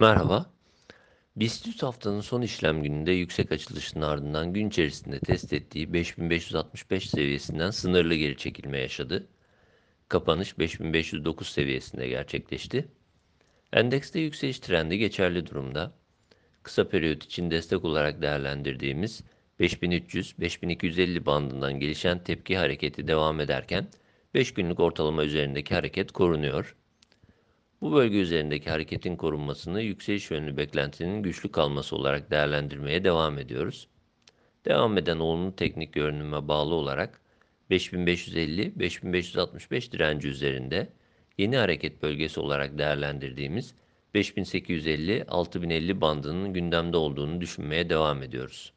Merhaba. BIST haftanın son işlem gününde yüksek açılışın ardından gün içerisinde test ettiği 5565 seviyesinden sınırlı geri çekilme yaşadı. Kapanış 5509 seviyesinde gerçekleşti. Endekste yükseliş trendi geçerli durumda. Kısa periyot için destek olarak değerlendirdiğimiz 5300-5250 bandından gelişen tepki hareketi devam ederken 5 günlük ortalama üzerindeki hareket korunuyor. Bu bölge üzerindeki hareketin korunmasını yükseliş yönlü beklentinin güçlü kalması olarak değerlendirmeye devam ediyoruz. Devam eden olumlu teknik görünüme bağlı olarak 5550-5565 direnci üzerinde yeni hareket bölgesi olarak değerlendirdiğimiz 5850-6050 bandının gündemde olduğunu düşünmeye devam ediyoruz.